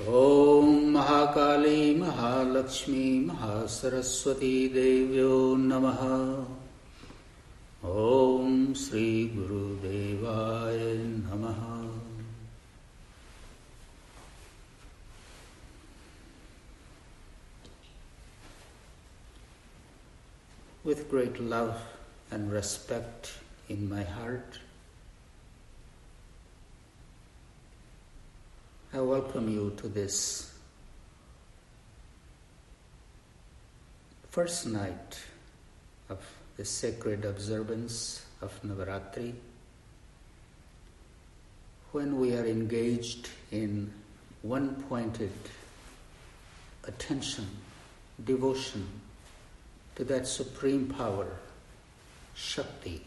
ॐ महाकाली महालक्ष्मी महासरस्वती देव्यो नमः ॐ श्रीगुरुदेवाय नमः With great love and respect in my heart, I welcome you to this first night of the sacred observance of Navaratri when we are engaged in one pointed attention, devotion to that supreme power, Shakti.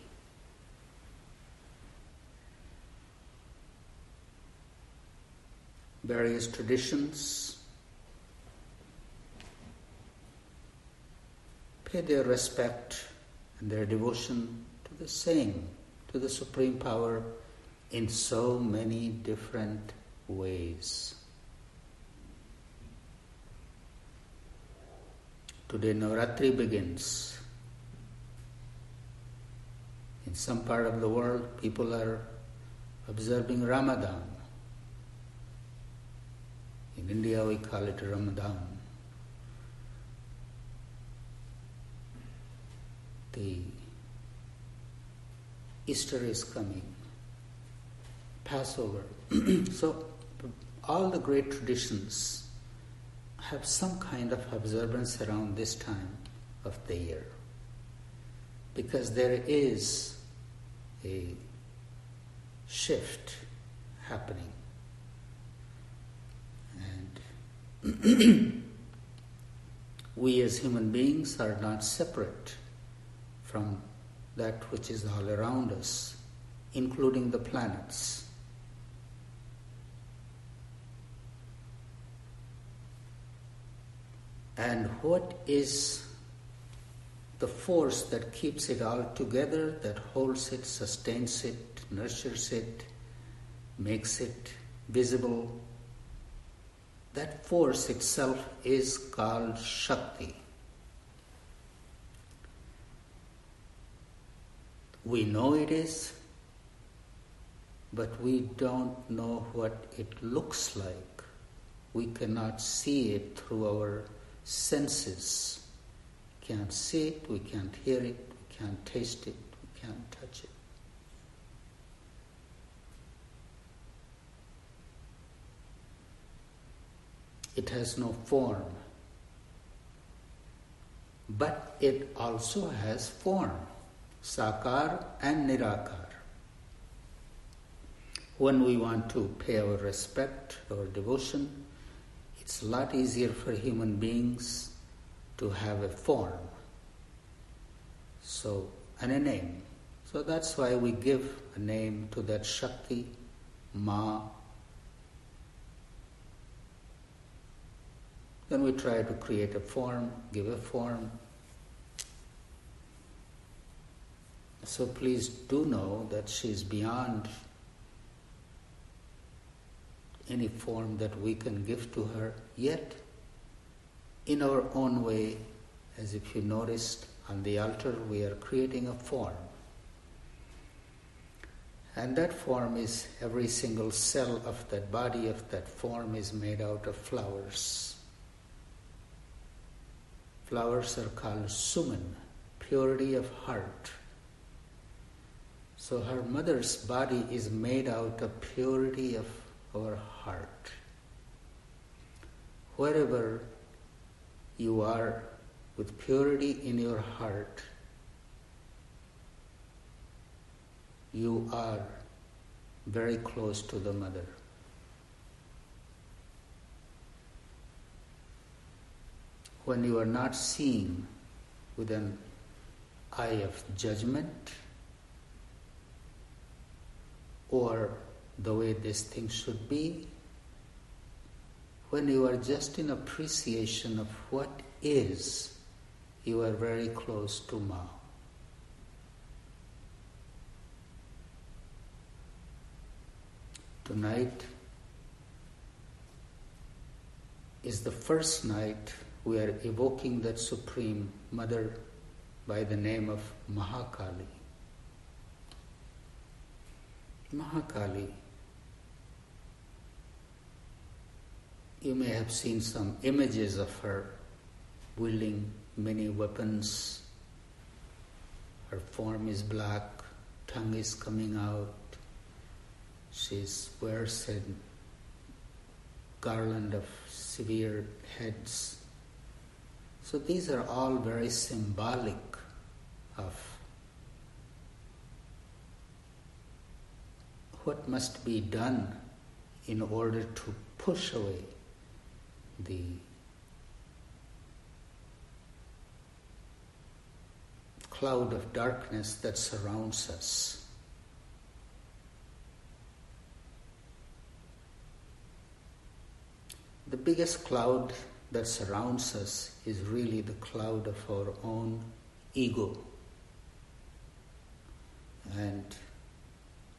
Various traditions pay their respect and their devotion to the same, to the supreme power in so many different ways. Today Navratri begins. In some part of the world, people are observing Ramadan. In India, we call it Ramzan. The Easter is coming, Passover. so, all the great traditions have some kind of observance around this time of the year because there is a shift happening. And we as human beings are not separate from that which is all around us, including the planets. And what is the force that keeps it all together, that holds it, sustains it, nurtures it, makes it visible? That force itself is called Shakti. We know it is, but we don't know what it looks like. We cannot see it through our senses. Can't see it, we can't hear it, we can't taste it, we can't touch it. It has no form, but it also has form, sakar and nirakar. When we want to pay our respect, our devotion, it's a lot easier for human beings to have a form. So, and a name. So that's why we give a name to that Shakti, Ma. Then we try to create a form, give a form. So please do know that she is beyond any form that we can give to her, yet in our own way, as if you noticed on the altar, we are creating a form. And that form is every single cell of that body of that form is made out of flowers. Flowers are called suman, purity of heart. So her mother's body is made out of purity of our heart. Wherever you are with purity in your heart, you are very close to the mother. When you are not seeing with an eye of judgment or the way this thing should be, when you are just in appreciation of what is, you are very close to Ma. Tonight, is the first night we are evoking that Supreme Mother by the name of Mahakali. Mahakali. You may have seen some images of her wielding many weapons. Her form is black, tongue is coming out. She wears a garland of severe heads. So these are all very symbolic of what must be done in order to push away the cloud of darkness that surrounds us. The biggest cloud that surrounds us is really the cloud of our own ego. And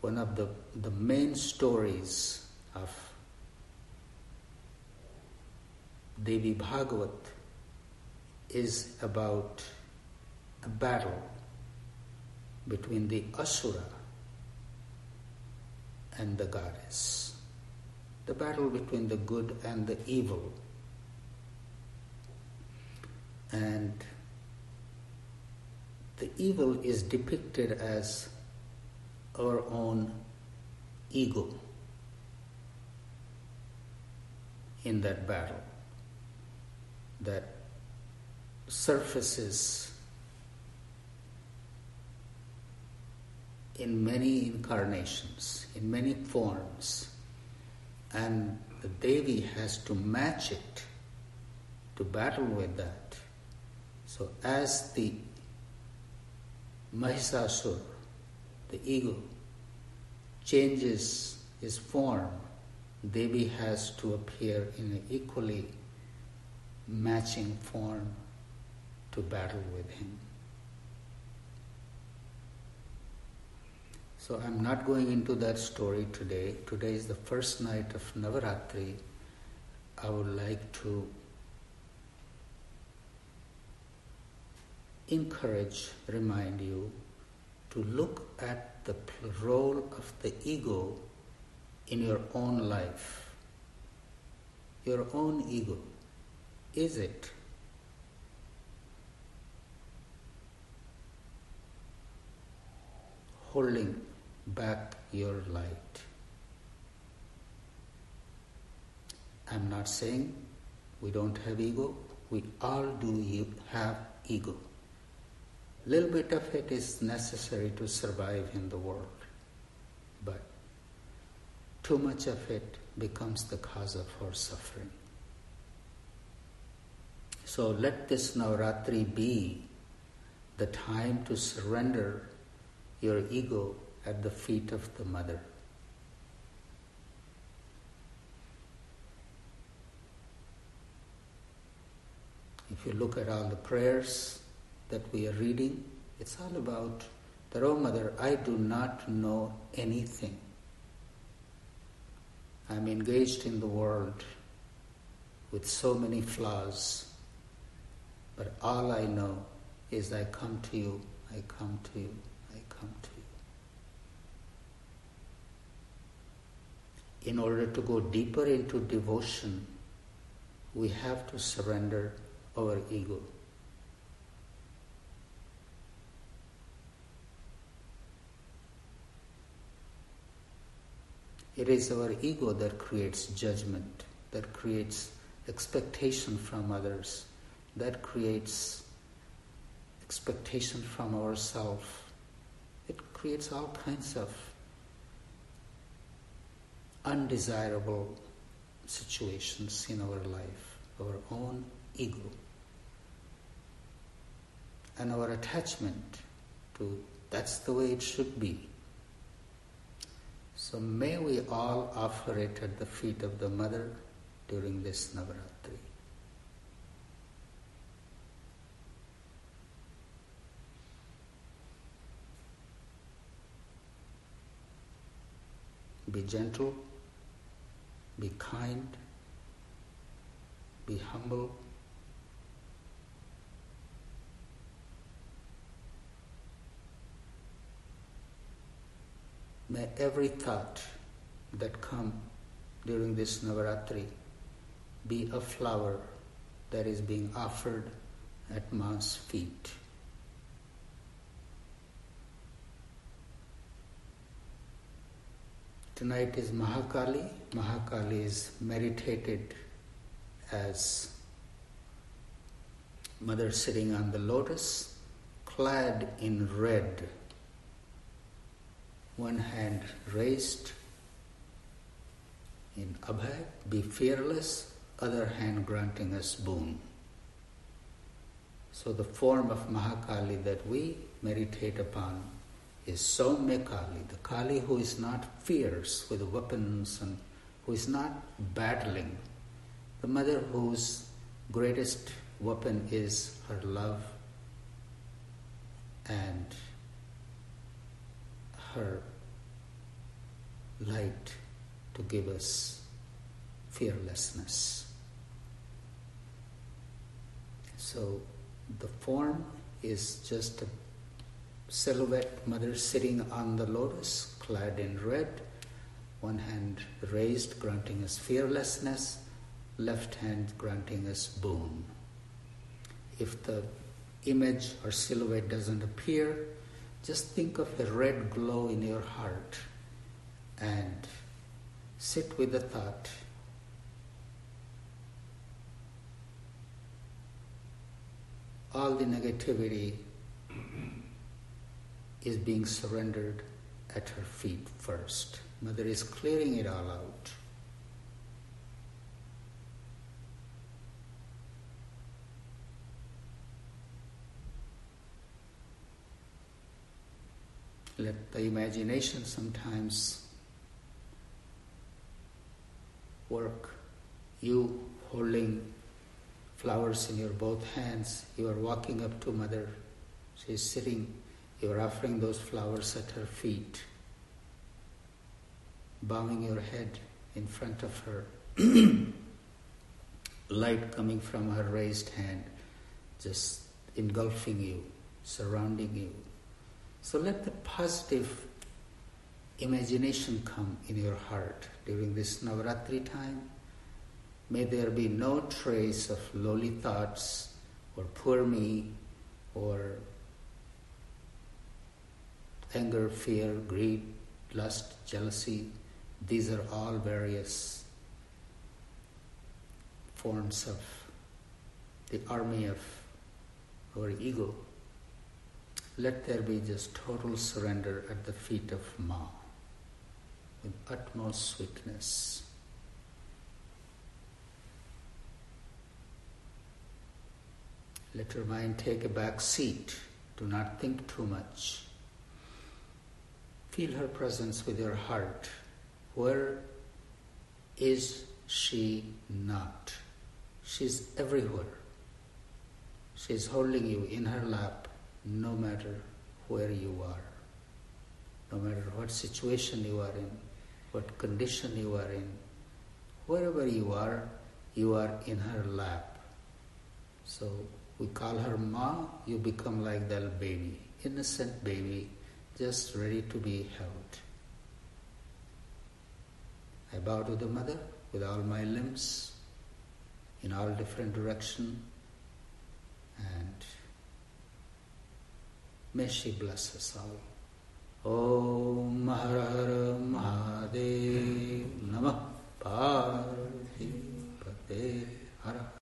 one of the, the main stories of Devi Bhagavat is about a battle between the Asura and the goddess, the battle between the good and the evil. And the evil is depicted as our own ego in that battle that surfaces in many incarnations, in many forms, and the Devi has to match it to battle with that. So, as the Mahisasur, the ego, changes his form, Devi has to appear in an equally matching form to battle with him. So I'm not going into that story today. Today is the first night of Navaratri. I would like to encourage, remind you to look at the role of the ego in your own life. Your own ego. Is it holding back your light? I'm not saying we don't have ego. We all do have ego. Little bit of it is necessary to survive in the world, but too much of it becomes the cause of our suffering. So let this Navratri be the time to surrender your ego at the feet of the Mother. If you look at all the prayers that we are reading, it's all about the Oh Mother, I do not know anything. I'm engaged in the world with so many flaws, but all I know is I come to you, I come to you, I come to you. In order to go deeper into devotion, we have to surrender our ego. It is our ego that creates judgment, that creates expectation from others, that creates expectation from ourselves. It creates all kinds of undesirable situations in our life, our own ego, and our attachment to that's the way it should be. So may we all offer it at the feet of the Mother during this Navaratri. Be gentle, be kind, be humble. May every thought that come during this Navaratri be a flower that is being offered at Ma's feet. Tonight is Mahakali. Mahakali is meditated as mother sitting on the lotus, clad in red, one hand raised in Abhay, be fearless, other hand granting us boon. So the form of Mahakali that we meditate upon is Soumya Kali, the Kali who is not fierce with weapons and who is not battling, the mother whose greatest weapon is her love and her light to give us fearlessness. So the form is just a silhouette mother sitting on the lotus, clad in red, one hand raised, granting us fearlessness, left hand granting us boon. If the image or silhouette doesn't appear, just think of a red glow in your heart and sit with the thought. All the negativity is being surrendered at her feet first. Mother is clearing it all out. Let the imagination sometimes work. You holding flowers in your both hands, you are walking up to Mother. She is sitting you are offering those flowers at her feet, bowing your head in front of her, light coming from her raised hand, just engulfing you, surrounding you. So let the positive imagination come in your heart during this Navaratri time. May there be no trace of lowly thoughts or poor me or anger, fear, greed, lust, jealousy, these are all various forms of the army of our ego. Let there be just total surrender at the feet of Ma with utmost sweetness. Let your mind take a back seat. Do not think too much. Feel her presence with your heart. Where is she not? She's everywhere. She's holding you in her lap no matter where you are, no matter what situation you are in, what condition you are in. Wherever you are, you are in her lap. So we call her Ma, you become like that baby, innocent baby just ready to be held. I bow to the Mother with all my limbs in all different directions and May she bless us all. Om Maharar Mahadev Namah Parvati Pate Hara